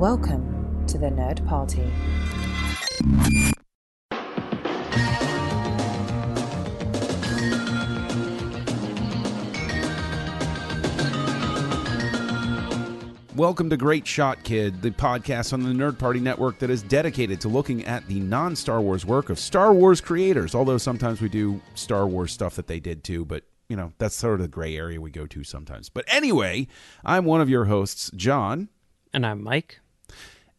Welcome to the Nerd Party. Welcome to Great Shot Kid, the podcast on the Nerd Party Network that is dedicated to looking at the non Star Wars work of Star Wars creators. Although sometimes we do Star Wars stuff that they did too, but you know, that's sort of the gray area we go to sometimes. But anyway, I'm one of your hosts, John. And I'm Mike.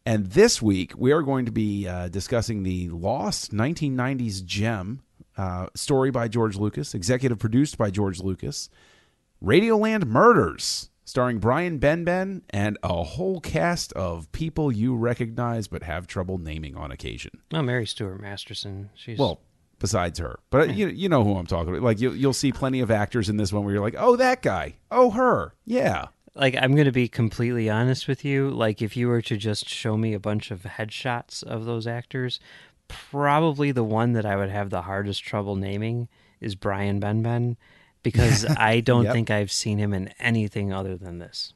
And this week we are going to be uh, discussing the lost 1990s gem uh, story by George Lucas, executive produced by George Lucas, Radioland Murders, starring Brian Benben and a whole cast of people you recognize but have trouble naming on occasion. Oh, Mary Stuart Masterson. She's Well, besides her, but you you know who I'm talking about. Like you you'll see plenty of actors in this one where you're like, oh that guy, oh her, yeah. Like I'm going to be completely honest with you. Like if you were to just show me a bunch of headshots of those actors, probably the one that I would have the hardest trouble naming is Brian Benben because I don't Yep. think I've seen him in anything other than this.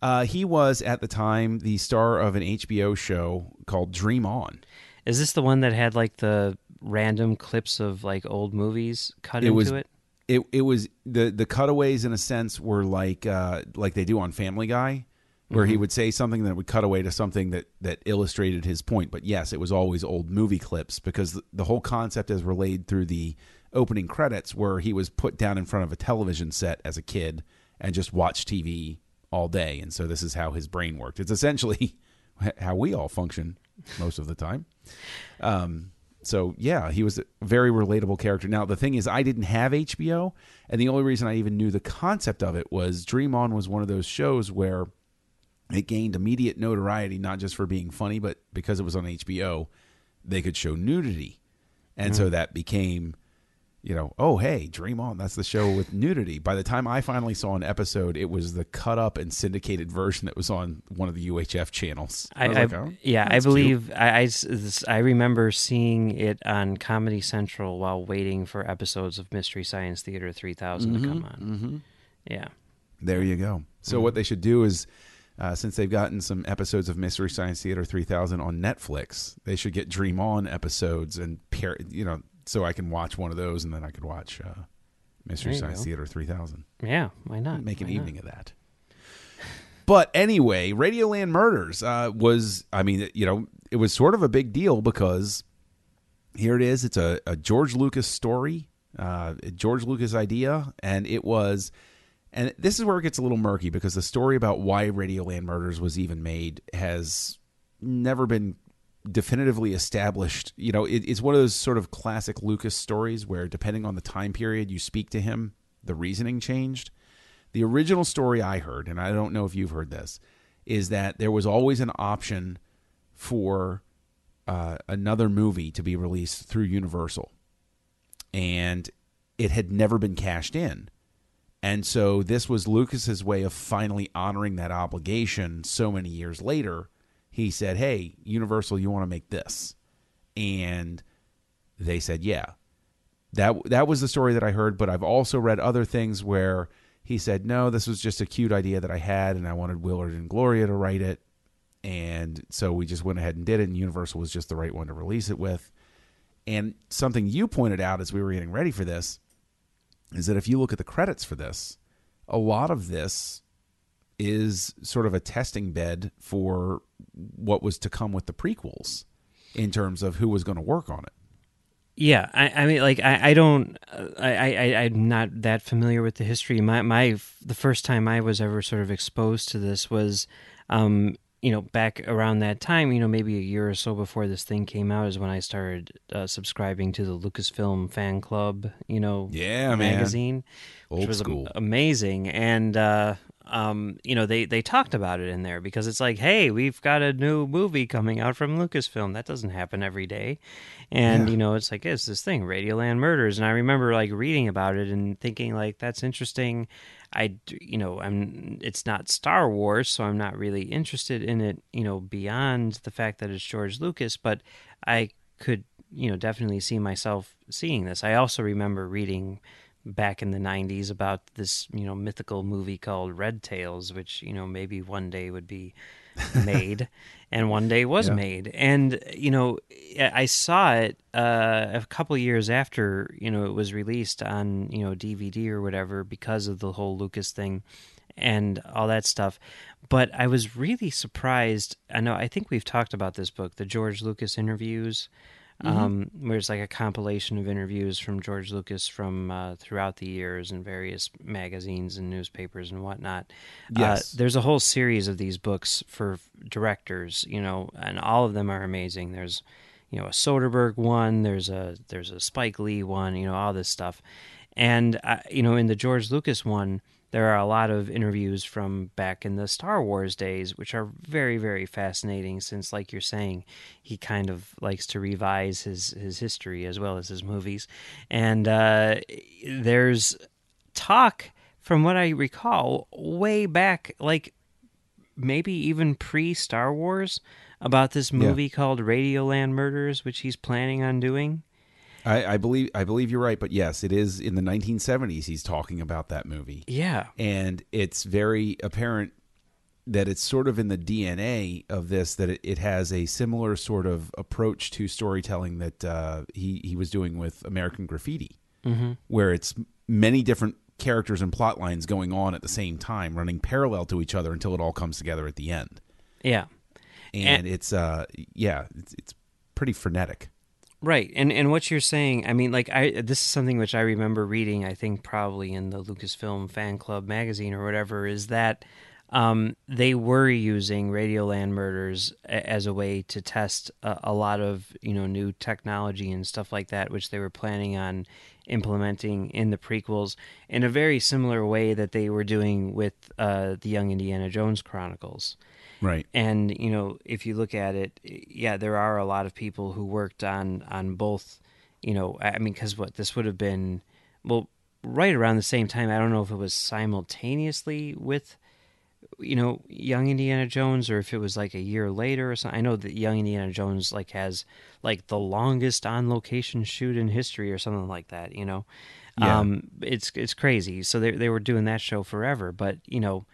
Uh, he was at the time the star of an HBO show called Dream On. Is this the one that had like the random clips of like old movies cut It into was- it? It it was the the cutaways in a sense were like uh like they do on Family Guy where he would say something that would cut away to something that that illustrated his point. But yes it was always old movie clips because the, the whole concept is relayed through the opening credits where he was put down in front of a television set as a kid and just watched TV all day. And so this is how his brain worked. It's essentially how we all function most of the time. Um, so yeah, he was a very relatable character. Now the thing is, I didn't have HBO, and the only reason I even knew the concept of it was Dream On was one of those shows where it gained immediate notoriety, not just for being funny, but because it was on HBO, they could show nudity, and so mm-hmm. that became. You know, oh hey, Dream On, that's the show with nudity. By the time I finally saw an episode, it was the cut up and syndicated version that was on one of the UHF channels. I, I- like, oh, yeah, I cute. believe I, I this- I remember seeing it on Comedy Central while waiting for episodes of Mystery Science Theater 3000 Mm-hmm, to come on. Yeah. There you go. So what they should do is, uh, since they've gotten some episodes of Mystery Science Theater 3000 on Netflix, they should get Dream On episodes and pair, you know, so I can watch one of those and then I could watch uh, Mystery Science go. Theater 3000. Yeah, why not? Make an Why not? evening of that. But anyway, Radioland Murders uh, was, I mean, you know, it was sort of a big deal because here it is. It's a, a George Lucas story, uh, George Lucas idea, and it was. And this is where it gets a little murky because the story about why Radioland Murders was even made has never been definitively established. You know, it, it's one of those sort of classic Lucas stories where, depending on the time period you speak to him, the reasoning changed. The original story I heard, and I don't know if you've heard this, is that there was always an option for uh, another movie to be released through Universal, and it had never been cashed in. And so this was Lucas's way of finally honoring that obligation so many years later. He said, "Hey, Universal, you want to make this?" And they said, "Yeah." That that was the story that I heard, but I've also read other things where he said, "No, this was just a cute idea that I had and I wanted Willard and Gloria to write it." And so we just went ahead and did it and Universal was just the right one to release it with. And something you pointed out as we were getting ready for this is that if you look at the credits for this, a lot of this is sort of a testing bed for what was to come with the prequels in terms of who was going to work on it. Yeah, I, I mean, like, I, I don't, I, I, I'm not that familiar with the history. My, my, the first time I was ever sort of exposed to this was, um, you know, back around that time, you know, maybe a year or so before this thing came out, is when I started uh, subscribing to the Lucasfilm fan club, you know, Yeah, man. magazine, Old which was school. amazing. And, uh, um, you know, they, they talked about it in there because it's like, hey, we've got a new movie coming out from Lucasfilm. That doesn't happen every day. And, you know, it's like, it's this thing, Radioland Murders. And I remember like reading about it and thinking like, that's interesting. I, you know, I'm, it's not Star Wars, so I'm not really interested in it, you know, beyond the fact that it's George Lucas, but I could, you know, definitely see myself seeing this. I also remember reading back in the 90s about this you know mythical movie called red tails which you know maybe one day would be made and one day was Yeah. made and you know i saw it uh, a couple years after you know it was released on you know dvd or whatever because of the whole lucas thing and all that stuff but i was really surprised i know i think we've talked about this book the george lucas interviews um, where it's like a compilation of interviews from George Lucas from uh, throughout the years in various magazines and newspapers and whatnot. Yes. Uh, there's a whole series of these books for directors, you know, and all of them are amazing. There's, you know, a Soderbergh one. There's a there's a Spike Lee one. You know, all this stuff, and uh, you know, in the George Lucas one, there are a lot of interviews from back in the Star Wars days, which are very, very fascinating. Since, like you're saying, he kind of likes to revise his his history as well as his movies, and uh, there's talk, from what I recall, way back, like maybe even pre Star Wars, about this movie called Radioland Murders, which he's planning on doing. I, I believe I believe you're right, but yes, it is in the 1970s. He's talking about that movie, Yeah, and it's very apparent that it's sort of in the DNA of this that it, it has a similar sort of approach to storytelling that uh, he he was doing with American Graffiti, mm-hmm. where it's many different characters and plot lines going on at the same time, running parallel to each other until it all comes together at the end. yeah. And, it's uh yeah, it's, it's pretty frenetic. Right, and and what you're saying, I mean, like I this is something which I remember reading. I think probably in the Lucasfilm Fan Club magazine or whatever is that um, they were using Radioland Murders as a way to test a, a lot of you know new technology and stuff like that, which they were planning on implementing in the prequels in a very similar way that they were doing with uh, the Young Indiana Jones Chronicles. Right. And you know, if you look at it, yeah, there are a lot of people who worked on on both. You know, I mean, because what this would have been, well, right around the same time. I don't know if it was simultaneously with, you know, Young Indiana Jones, or if it was like a year later or something. I know that Young Indiana Jones like has like the longest on location shoot in history or something like that. You know, Yeah. um, it's it's crazy. So they they were doing that show forever, but you know.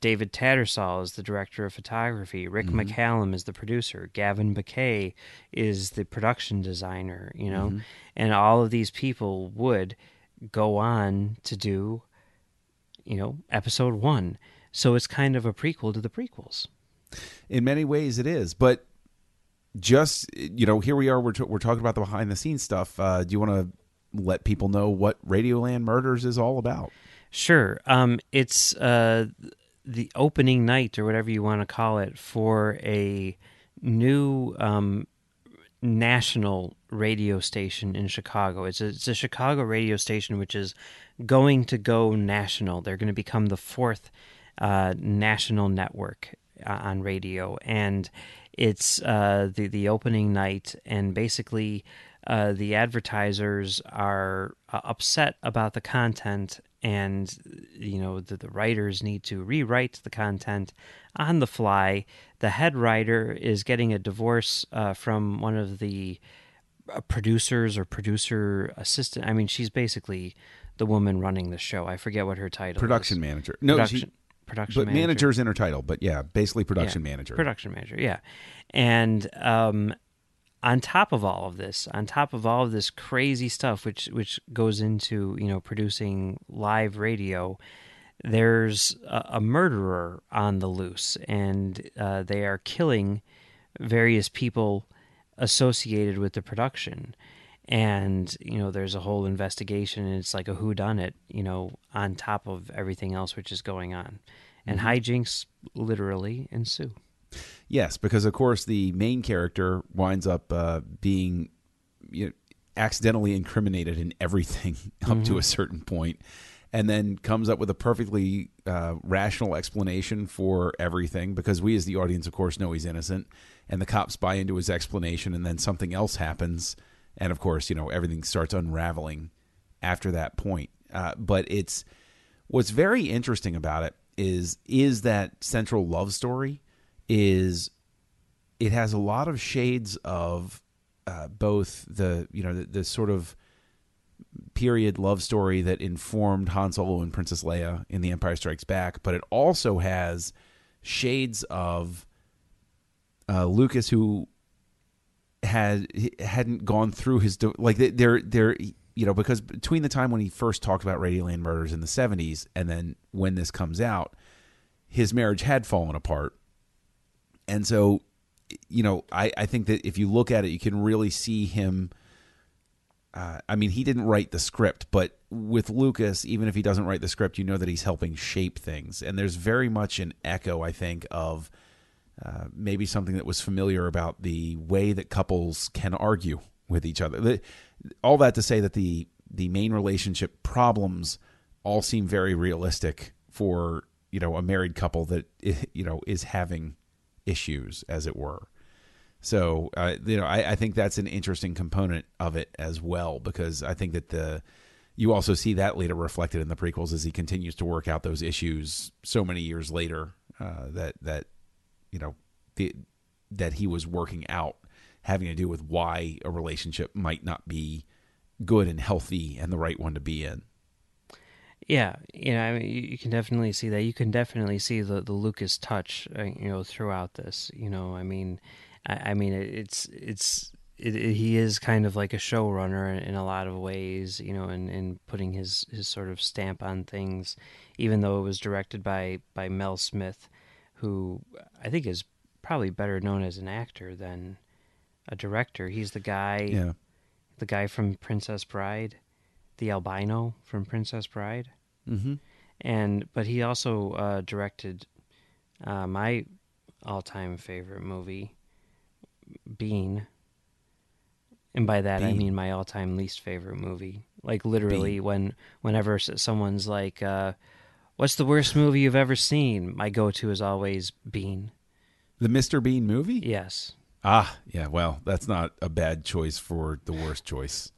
David Tattersall is the director of photography. Rick McCallum is the producer. Gavin Bocquet is the production designer. You know, and all of these people would go on to do, you know, episode one. So it's kind of a prequel to the prequels. In many ways, it is. But just you know, here we are. We're t- we're talking about the behind the scenes stuff. Uh, do you want to let people know what Radioland Murders is all about? Sure. Um, it's uh, the opening night, or whatever you want to call it, for a new um, national radio station in Chicago. It's a, it's a Chicago radio station which is going to go national. They're going to become the fourth uh, national network uh, on radio, and it's uh, the the opening night, and basically. Uh, the advertisers are uh, upset about the content and you know the, the writers need to rewrite the content on the fly the head writer is getting a divorce uh, from one of the uh, producers or producer assistant i mean she's basically the woman running the show i forget what her title Production is manager. No, production, she, production but manager. manager's in her title. But yeah, basically production Yeah, manager. Production manager, yeah. And um, on top of all of this, on top of all of this crazy stuff, which which goes into you know producing live radio, there's a, a murderer on the loose, and uh, they are killing various people associated with the production. And you know, there's a whole investigation, and it's like a who done it, you know, on top of everything else which is going on, and hijinks literally ensue. Yes, because of course the main character winds up uh, being you know, accidentally incriminated in everything up to a certain point, and then comes up with a perfectly uh, rational explanation for everything. Because we, as the audience, of course, know he's innocent, and the cops buy into his explanation, and then something else happens, and of course, you know everything starts unraveling after that point. Uh, but it's what's very interesting about it is is that central love story is it has a lot of shades of uh, both the you know the, the sort of period love story that informed Han Solo and Princess Leia in The Empire Strikes Back, but it also has shades of uh, Lucas who had hadn't gone through his like they're they're you know because between the time when he first talked about Radioland murders in the 70s and then when this comes out his marriage had fallen apart and so you know I I think that if you look at it you can really see him uh, I mean, he didn't write the script, but with Lucas, even if he doesn't write the script, you know that he's helping shape things. And there's very much an echo, I think, of uh, maybe something that was familiar about the way that couples can argue with each other. The, all that to say that the the main relationship problems all seem very realistic for you know a married couple that you know is having issues, as it were. So uh, you know, I, I think that's an interesting component of it as well because I think that the you also see that later reflected in the prequels as he continues to work out those issues so many years later uh, that that you know the that he was working out having to do with why a relationship might not be good and healthy and the right one to be in. Yeah, you know, I mean, you can definitely see that. You can definitely see the the Lucas touch, uh, you know, throughout this. You know, I mean, I, I mean, it's it's it, it, he is kind of like a showrunner in, in a lot of ways, you know, and in, in putting his his sort of stamp on things, even though it was directed by by Mel Smith, who I think is probably better known as an actor than a director. He's the guy, Yeah. the guy from Princess Bride, the albino from Princess Bride, Mm-hmm. and but he also uh, directed uh, my all-time favorite movie, Bean. And by that I mean my all-time least favorite movie. Like literally, when whenever someone's like, uh, "What's the worst movie you've ever seen?" My go-to is always Bean. The Mr. Bean movie? Yes. Ah, yeah. Well, that's not a bad choice for the worst choice.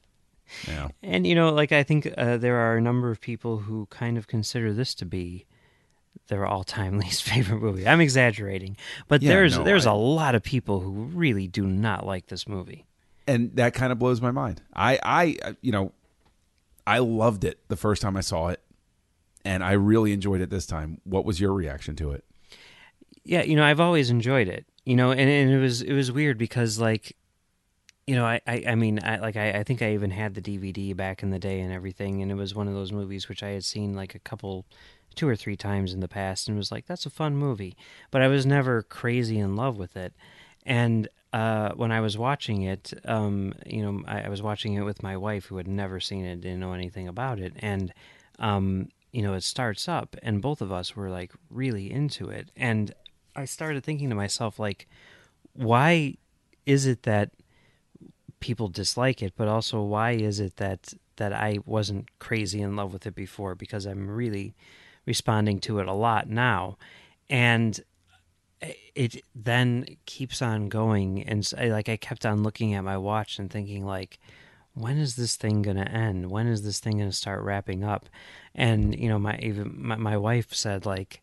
Yeah. And you know, like I think uh, there are a number of people who kind of consider this to be their all-time least favorite movie. I'm exaggerating, but Yeah, there's no, there's I- a lot of people who really do not like this movie. and that kind of blows my mind. I, I, uh, you know, I loved it the first time I saw it, and I really enjoyed it this time. What was your reaction to it? Yeah, you know, I've always enjoyed it. You know, and, and it was it was weird because like you know, I, I, I mean, I like I, I think I even had the DVD back in the day and everything, and it was one of those movies which I had seen like a couple, two or three times in the past, and was like, that's a fun movie, but I was never crazy in love with it. And uh, when I was watching it, um, you know, I, I was watching it with my wife who had never seen it, didn't know anything about it, and um, you know, it starts up, and both of us were like really into it, and I started thinking to myself like, why is it that people dislike it, but also why is it that that I wasn't crazy in love with it before? Because I'm really responding to it a lot now, and eh, it then keeps on going, and I- like I kept on looking at my watch and thinking like. When is this thing gonna end? When is this thing gonna start wrapping up? And you know, my even my, my wife said like,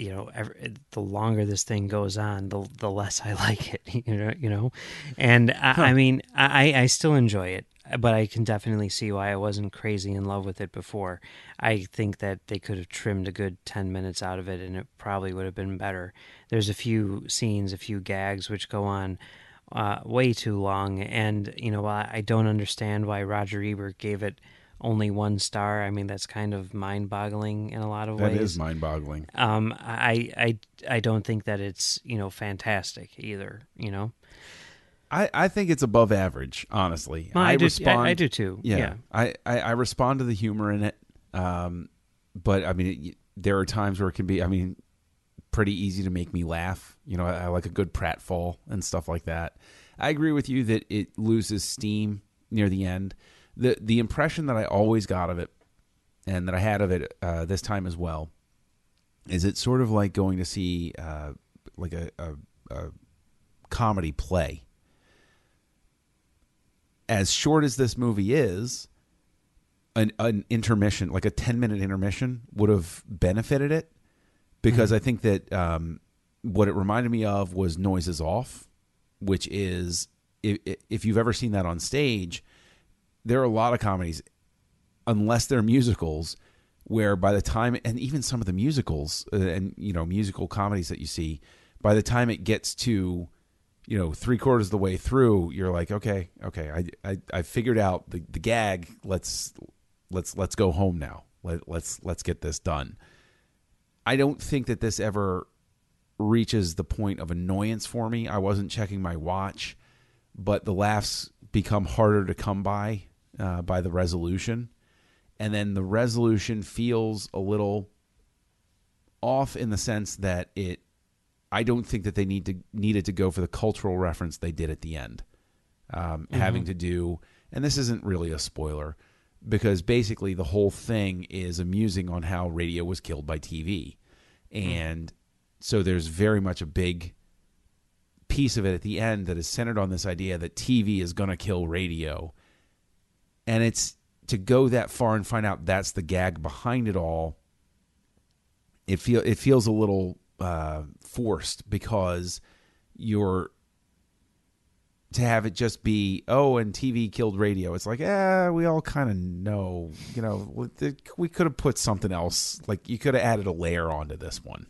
you know, every, the longer this thing goes on, the the less I like it. You know, you know, and I, I mean, I I still enjoy it, but I can definitely see why I wasn't crazy in love with it before. I think that they could have trimmed a good ten minutes out of it, and it probably would have been better. There's a few scenes, a few gags which go on. Uh, way too long, and you know I don't understand why Roger Ebert gave it only one star. I mean that's kind of mind-boggling in a lot of That ways. is mind-boggling. Um, I, I, I don't think that it's you know fantastic either. You know, I, I think it's above average, honestly. Well, I, do, respond. I, I do too. Yeah, Yeah. I, I, I respond to the humor in it. Um, but I mean, it, there are times where it can be. I mean, pretty easy to make me laugh. You know, I, I like a good pratfall and stuff like that. I agree with you that it loses steam near the end. The The impression that I always got of it, and that I had of it uh, this time as well, is it's sort of like going to see uh, like a, a, a comedy play. As short as this movie is, an, an intermission, like a 10 minute intermission, would have benefited it because I think that um, what it reminded me of was Noises Off, which is, if, if you've ever seen that on stage, there are a lot of comedies unless they're musicals, where by the time and even some of the musicals uh, and you know musical comedies that you see, by the time it gets to you know three quarters of the way through, you're like, okay, okay, I I, I figured out the, the gag. Let's let's let's go home now. Let, let's let's get this done. I don't think that this ever reaches the point of annoyance for me. I wasn't checking my watch, but the laughs become harder to come by uh, by the resolution, and then the resolution feels a little off in the sense that it. I don't think that they need to needed to go for the cultural reference they did at the end, um, Mm-hmm. having to do. And this isn't really a spoiler because basically the whole thing is amusing on how radio was killed by TV. And so there's very much a big piece of it at the end that is centered on this idea that TV is going to kill radio. And it's to go that far and find out that's the gag behind it all. It feel it feels a little uh, forced because you're to have it just be oh and TV killed radio. It's like eh, we all kind of know, you know, we could have put something else. Like you could have added a layer onto this one.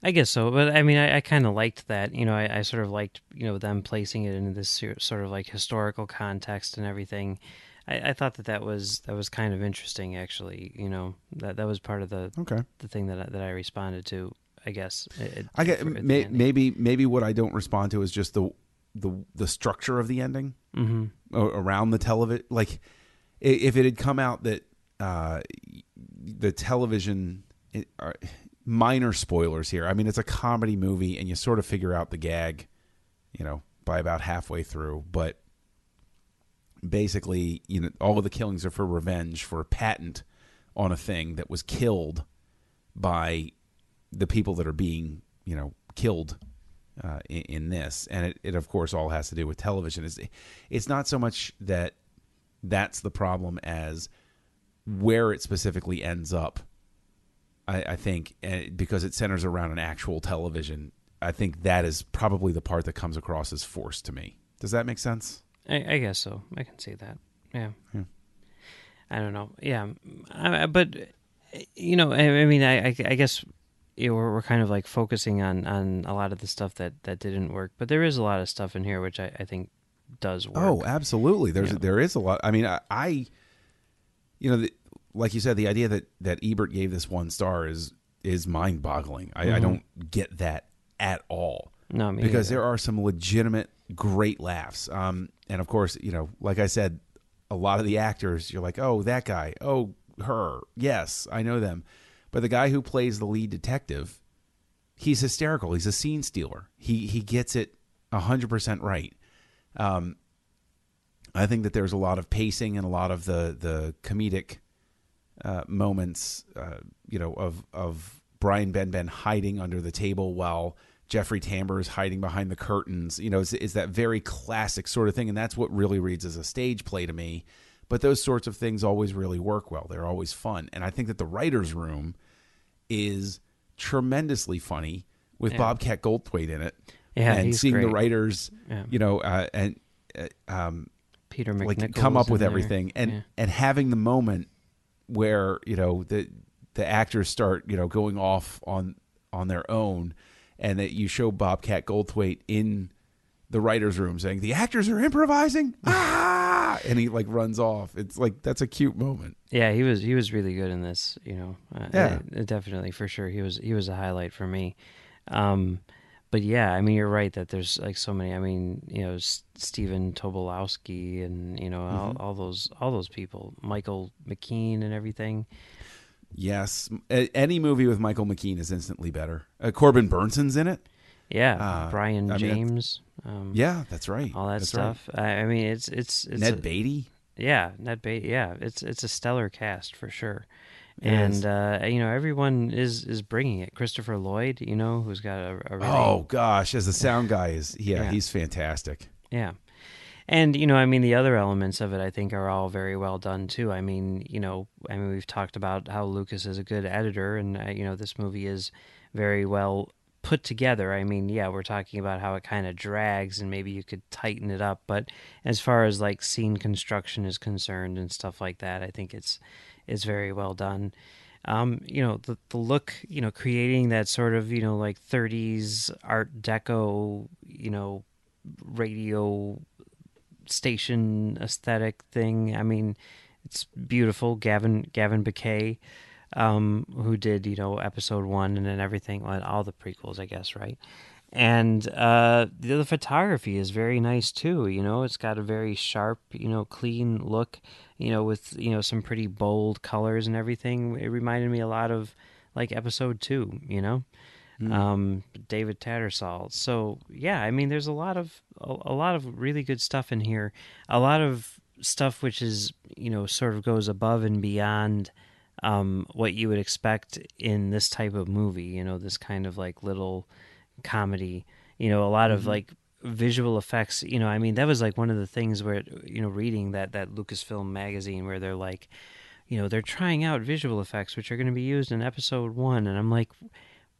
I guess so, but I mean, I, I kind of liked that. You know, I, I sort of liked you know them placing it into this sort of like historical context and everything. I, I thought that that was that was kind of interesting, actually. You know, that that was part of the Okay. the thing that I, that I responded to. I guess. It, I get for- at the may, maybe maybe what I don't respond to is just the the the structure of the ending Mhm. around the television. Like if it had come out that uh, the television it, are minor spoilers here. I mean, it's a comedy movie, and you sort of figure out the gag, you know, by about halfway through. But basically, you know, all of the killings are for revenge for a patent on a thing that was killed by the people that are being, you know, killed uh, in, in this, and it, it of course all has to do with television. It's it's not so much that that's the problem as where it specifically ends up. I, I think uh, because it centers around an actual television, I think that is probably the part that comes across as forced to me. Does that make sense? I, I guess so. I can see that. Yeah. Yeah. I don't know. Yeah, I, but you know, I, I mean, I, I, guess you know, we're, we're kind of like focusing on on a lot of the stuff that that didn't work, but there is a lot of stuff in here which I, I think does work. Oh, absolutely. There's Yeah. there is a lot. I mean, I, I you know, the, like you said, the idea that that Ebert gave this one star is is mind boggling. I, I mm-hmm. don't get that at all no, because neither. there are some legitimate great laughs. Um, and of course, you know, like I said, a lot of the actors, you're like, oh, that guy, oh, her, yes, I know them. But the guy who plays the lead detective, he's hysterical. He's a scene stealer. He he gets it hundred percent right. Um, I think that there's a lot of pacing and a lot of the the comedic uh, moments, uh, you know, of of Brian Benben hiding under the table while Jeffrey Tambor is hiding behind the curtains. You know, is, is that very classic sort of thing, and that's what really reads as a stage play to me. But those sorts of things always really work well. They're always fun, and I think that the writers' room is tremendously funny with Yeah. Bobcat Goldthwait in it. Yeah, and seeing the writers, Yeah. you know, uh, and uh, um, Peter like come up with there. everything and Yeah. and having the moment where you know the the actors start you know going off on on their own and that you show Bobcat Goldthwait in the writers room saying the actors are improvising ah and he like runs off it's like that's a cute moment Yeah, he was he was really good in this. You know, uh, Yeah. definitely for sure. He was he was a highlight for me. Um, but yeah, I mean, you're right that there's like so many. I mean, you know, S- Stephen Tobolowsky and you know all, Mm-hmm. all those all those people, Michael McKean and everything. Yes A- any movie with Michael McKean is instantly better uh, Corbin Bernsen's in it Yeah, Uh, Brian I mean, James. Um, yeah that's right all that That's right. stuff. I, I mean, it's it's it's Ned a- Beatty Yeah, Ned Beatty. Yeah, it's it's a stellar cast for sure, and uh, you know everyone is is bringing it. Christopher Lloyd, you know, who's got a, a really, oh gosh as the sound guy is yeah, Yeah. he's fantastic yeah, and you know, I mean, the other elements of it, I think, are all very well done too. I mean, you know, I mean, we've talked about how Lucas is a good editor, and uh, you know, this movie is very well put together. I mean, yeah, we're talking about how it kind of drags and maybe you could tighten it up, but as far as like scene construction is concerned and stuff like that, I think it's it's very well done. Um, you know, the the look, you know, creating that sort of, you know, like 30s art deco, you know, radio station aesthetic thing. I mean, it's beautiful. Gavin Gavin Bocquet um, who did you know episode one and then everything, well, all the prequels, I guess, right? And uh, the, the photography is very nice too. You know, it's got a very sharp, you know, clean look. You know, with you know some pretty bold colors and everything. It reminded me a lot of like episode two. You know. Mm. Um, David Tattersall. So yeah, I mean, there's a lot of a, a lot of really good stuff in here. A lot of stuff which is you know sort of goes above and beyond um, what you would expect in this type of movie. You know, this kind of like little comedy. You know, a lot mm-hmm. of like visual effects. You know, I mean, that was like one of the things where you know, reading that that Lucasfilm magazine where they're like, you know, they're trying out visual effects which are going to be used in episode one, and I'm like.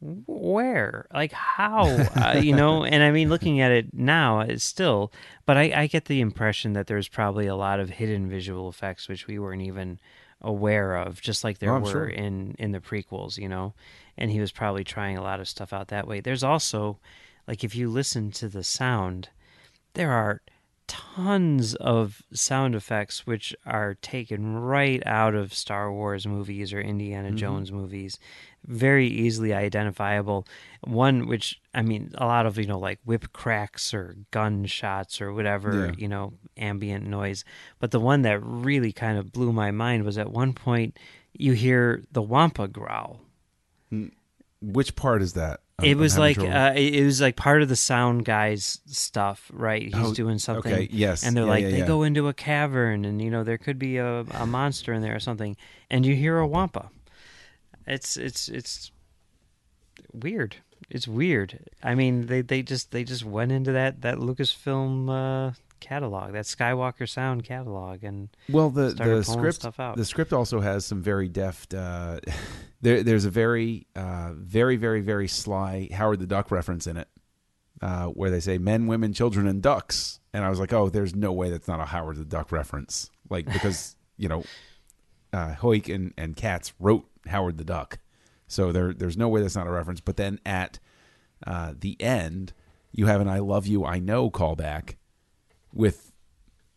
Where, like, how, uh, you know? And I mean, looking at it now, it's still, but I, I get the impression that there's probably a lot of hidden visual effects which we weren't even aware of, just like there oh, were sure. in in the prequels, you know. And he was probably trying a lot of stuff out that way. There's also, like, if you listen to the sound, there are tons of sound effects which are taken right out of Star Wars movies or Indiana mm-hmm. Jones movies very easily identifiable. One which I mean, a lot of you know like whip cracks or gunshots or whatever yeah. you know ambient noise. But the one that really kind of blew my mind was at one point you hear the wampa growl. Which part is that? I'm, it was like uh, it was like part of the sound guy's stuff, right? He's oh, doing something. Okay, yes, and they're yeah, like yeah, they go into a cavern, and you know there could be a, a monster in there or something, and you hear a wampa. It's it's it's weird. It's weird. I mean, they they just they just went into that that Lucasfilm uh, catalog, that Skywalker Sound catalog, and well, the the script stuff out. the script also has some very deft. Uh, there, there's a very uh, very very very sly Howard the Duck reference in it, uh, where they say men, women, children, and ducks, and I was like, oh, there's no way that's not a Howard the Duck reference, like because you know, uh, Huyck and and Katz wrote Howard the Duck. So there, there's no way that's not a reference. But then at uh, the end, you have an "I love you, I know" callback with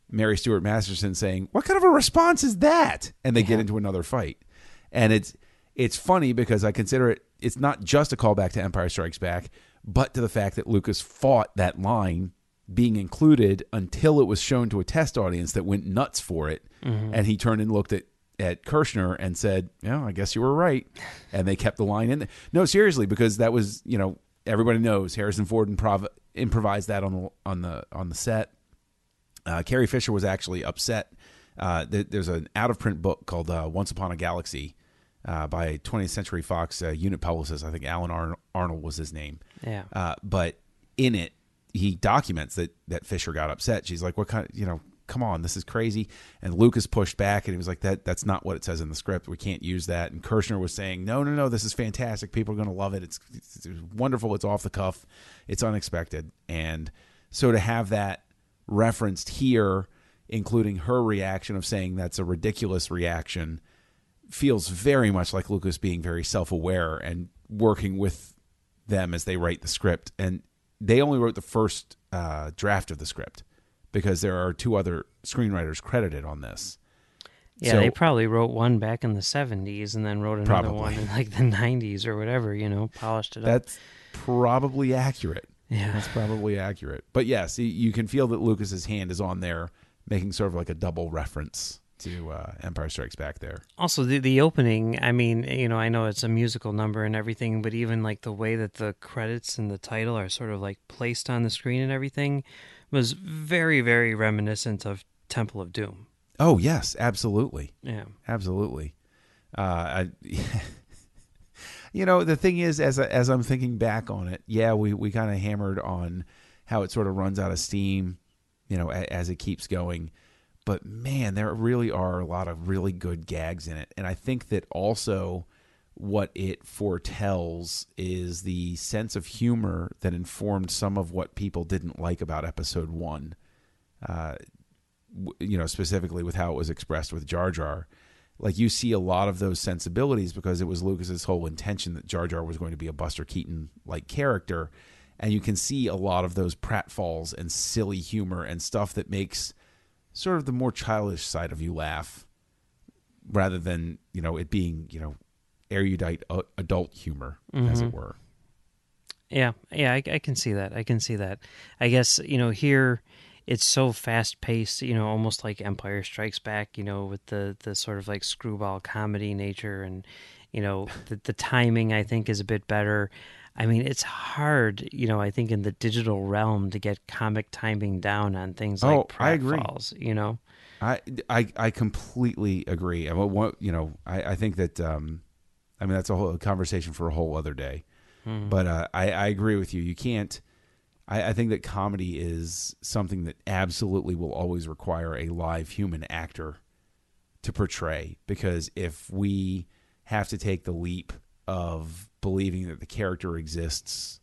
Mary Stuart Masterson saying, "What kind of a response is that?" And they get into another fight, and it's it's funny because I consider it. It's not just a callback to Empire Strikes Back, but to the fact that Lucas fought that line being included until it was shown to a test audience that went nuts for it, and he turned and looked at at Kershner and said, "Yeah, I guess you were right," and they kept the line in there. No, seriously, because that was you know everybody knows Harrison Ford improv- improvised that on the on the on the set. Uh, Carrie Fisher was actually upset. Uh, th- there's an out of print book called uh, Once Upon a Galaxy uh, by 20th Century Fox uh, unit publicist. I think Alan Ar- Arnold was his name. Yeah. Uh, but in it, he documents that that Fisher got upset. She's like, "What kind? Of, you know, come on, this is crazy." And Lucas pushed back, and he was like, "That that's not what it says in the script. We can't use that." And Kershner was saying, "No, no, no, this is fantastic. People are going to love it. It's, it's, it's wonderful. It's off the cuff. It's unexpected." And so to have that referenced here, including her reaction of saying that's a ridiculous reaction, feels very much like Lucas being very self aware and working with them as they write the script. And they only wrote the first uh, draft of the script because there are two other screenwriters credited on this. Yeah, So- they probably wrote one back in the '70s and then wrote another Probably. one in like the '90s or whatever. You know, polished it up. That's probably accurate. Yeah. That's probably accurate. But yes, you can feel that Lucas's hand is on there, making sort of like a double reference to uh, Empire Strikes Back there. Also, the the opening. I mean, you know, I know it's a musical number and everything, but even like the way that the credits and the title are sort of like placed on the screen and everything was very, very reminiscent of Temple of Doom. Oh yes, absolutely. Yeah. Absolutely. Uh, I, you know, the thing is, as as I'm thinking back on it, yeah, we we kind of hammered on how it sort of runs out of steam, you know, a, as it keeps going. But man, there really are a lot of really good gags in it, and I think that also what it foretells is the sense of humor that informed some of what people didn't like about episode one. Uh, you know, specifically with how it was expressed with Jar Jar. Like you see a lot of those sensibilities because it was Lucas's whole intention that Jar Jar was going to be a Buster Keaton like character, and you can see a lot of those pratfalls and silly humor and stuff that makes sort of the more childish side of you laugh, rather than you know it being you know erudite uh, adult humor as it were. Yeah, yeah, I, I can see that. I can see that. I guess you know here it's so fast paced. You know, almost like Empire Strikes Back. You know, with the the sort of like screwball comedy nature, and you know the the timing. I think is a bit better. I mean, it's hard. You know, I think in the digital realm to get comic timing down on things like Oh, I agree. pratfalls, You know, I, I, I completely agree. I you know, I, I think that, um, I mean, that's a whole conversation for a whole other day. But uh, I, I agree with you. You can't. I, I think that comedy is something that absolutely will always require a live human actor to portray. Because if we have to take the leap of believing that the character exists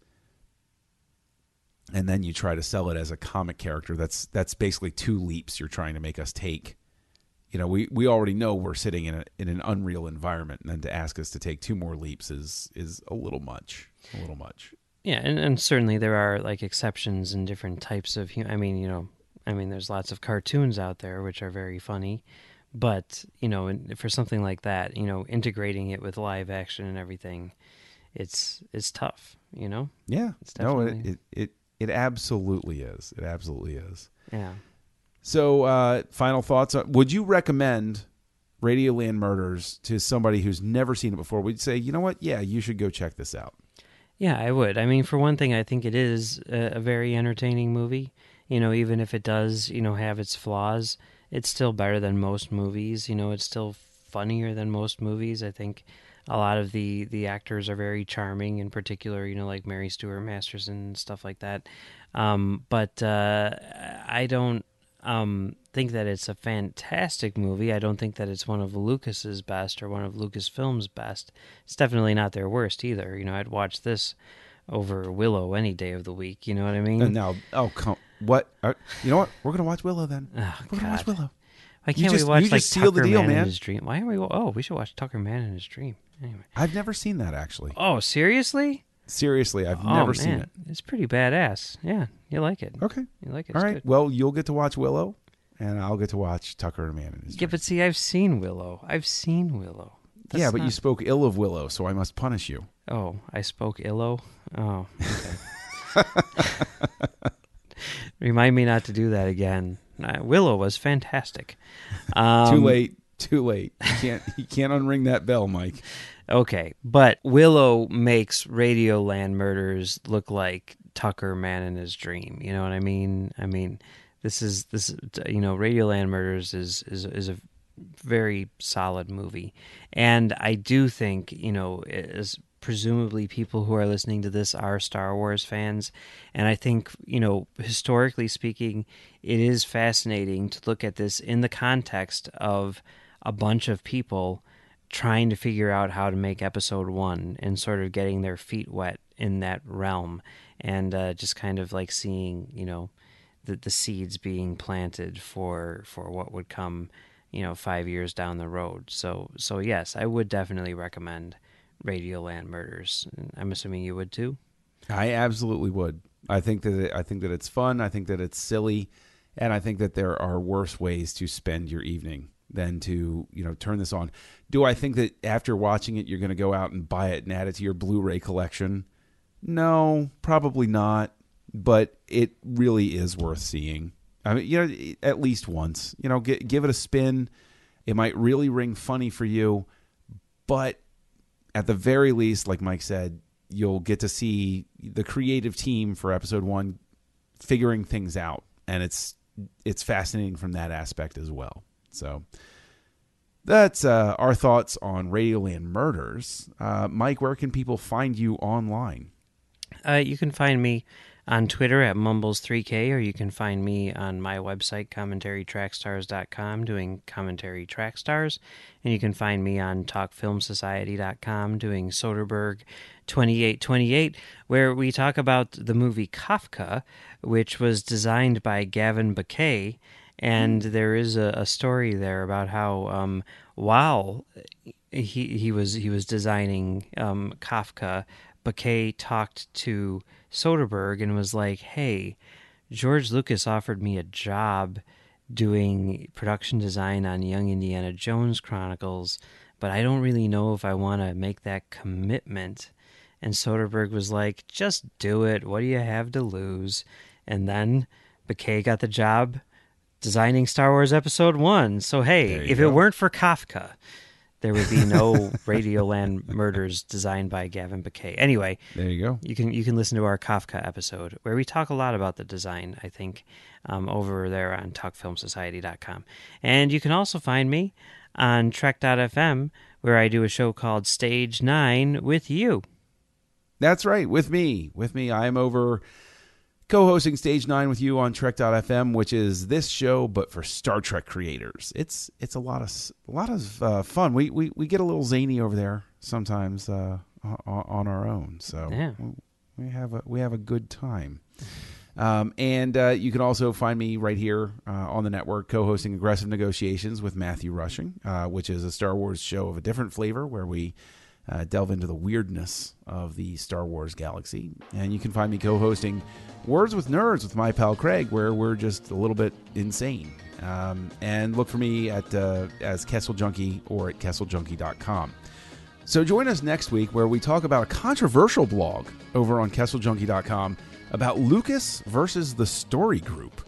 and then you try to sell it as a comic character that's that's basically two leaps you're trying to make us take you know we we already know we're sitting in a in an unreal environment and then to ask us to take two more leaps is is a little much a little much Yeah, and, and certainly there are like exceptions and different types of. I mean, you know, I mean, there's lots of cartoons out there which are very funny, but you know, for something like that, you know, integrating it with live action and everything, it's it's tough. You know, yeah It's no it, it it it absolutely is it absolutely is yeah. So uh final thoughts would you recommend radioland murders to somebody who's never seen it before would say you know what yeah you should go check this out Yeah, I would. I mean, for one thing, I think it is a, a very entertaining movie. You know, even if it does, you know, have its flaws, it's still better than most movies. You know, it's still funnier than most movies. I think a lot of the the actors are very charming. In particular, you know, like Mary Stuart Masterson and stuff like that. Um, but uh, I don't um, think that it's a fantastic movie. I don't think that it's one of Lucas's best or one of Lucasfilm's best. It's definitely not their worst either. You know, I'd watch this over Willow any day of the week. You know what I mean? and now oh come what uh, you know what we're gonna watch willow then Oh, we're gonna watch willow Why can't just- we watch you like just sealed the Tucker deal, Man in man. His Dream? Why are we? Oh, we should watch Tucker Man in His Dream. Anyway. I've never seen that actually. Oh, seriously? Seriously, I've oh, never man. seen it. It's pretty badass. Yeah, you like it. Okay. You like it. All It's right. good. Well, you'll get to watch Willow, and I'll get to watch Tucker and Man in his Yeah, Dream. but see, I've seen Willow. I've seen Willow. That's yeah, but you spoke ill of Willow, so I must punish you. Oh, I spoke illo. Oh, okay. Remind me not to do that again. Uh, Willow was fantastic. Um, too late. Too late. You can't. you can't unring that bell, Mike. Okay, but Willow makes Radioland Murders look like Tucker Man in His Dream. You know what I mean? I mean, this is this. You know, Radioland Murders is is is a very solid movie, and I do think you know as presumably people who are listening to this are Star Wars fans, and I think you know historically speaking, it is fascinating to look at this in the context of a bunch of people trying to figure out how to make episode one and sort of getting their feet wet in that realm and uh, just kind of like seeing you know the, the seeds being planted for for what would come you know five years down the road. So so yes i would definitely recommend radioland murders. I'm assuming you would too? I absolutely would. I think that it, I think that it's fun. I think that it's silly, and I think that there are worse ways to spend your evening than to you know turn this on. Do I think that after watching it you're going to go out and buy it and add it to your Blu-ray collection? No, probably not. But it really is worth seeing. I mean, you know, at least once. You know, gi- give it a spin. It might really ring funny for you, but at the very least, like Mike said, you'll get to see the creative team for episode one figuring things out, and it's it's fascinating from that aspect as well. So that's uh, our thoughts on Radioland Murders. Uh, Mike, where can people find you online? Uh, you can find me on Twitter at Mumbles3K, or you can find me on my website, commentarytrackstars.com, doing commentary track stars. And you can find me on talkfilmsociety.com, doing Soderbergh 2828, where we talk about the movie Kafka, which was designed by Gavin Bocquet. And there is a, a story there about how um, while he he was he was designing um, Kafka, Bocquet talked to Soderbergh and was like, "Hey, George Lucas offered me a job doing production design on Young Indiana Jones Chronicles, but I don't really know if I want to make that commitment." And Soderbergh was like, "Just do it. What do you have to lose?" And then Bocquet got the job designing Star Wars Episode 1. So, hey, if go. it weren't for Kafka, there would be no Radioland Murders designed by Gavin Bocquet. Anyway, There you go. you can you can listen to our Kafka episode where we talk a lot about the design, I think, um, over there on talkfilmsociety.com. And you can also find me on Trek.fm where I do a show called Stage 9 with you. That's right. With me, with me, I am over co-hosting Stage Nine with you on Trek.fm, which is this show, but for Star Trek creators. It's it's a lot of a lot of uh, fun. We, we we get a little zany over there sometimes uh, on, our own. So Yeah. we have a we have a good time. Um, and uh, you can also find me right here uh, on the network co-hosting Aggressive Negotiations with Matthew Rushing, uh, which is a Star Wars show of a different flavor where we uh, delve into the weirdness of the Star Wars galaxy. And you can find me co-hosting Words with Nerds with my pal Craig, where we're just a little bit insane. Um, and look for me at uh, as Kessel Junkie or at KesselJunkie.com. So join us next week where we talk about a controversial blog over on KesselJunkie.com about Lucas versus the Story Group.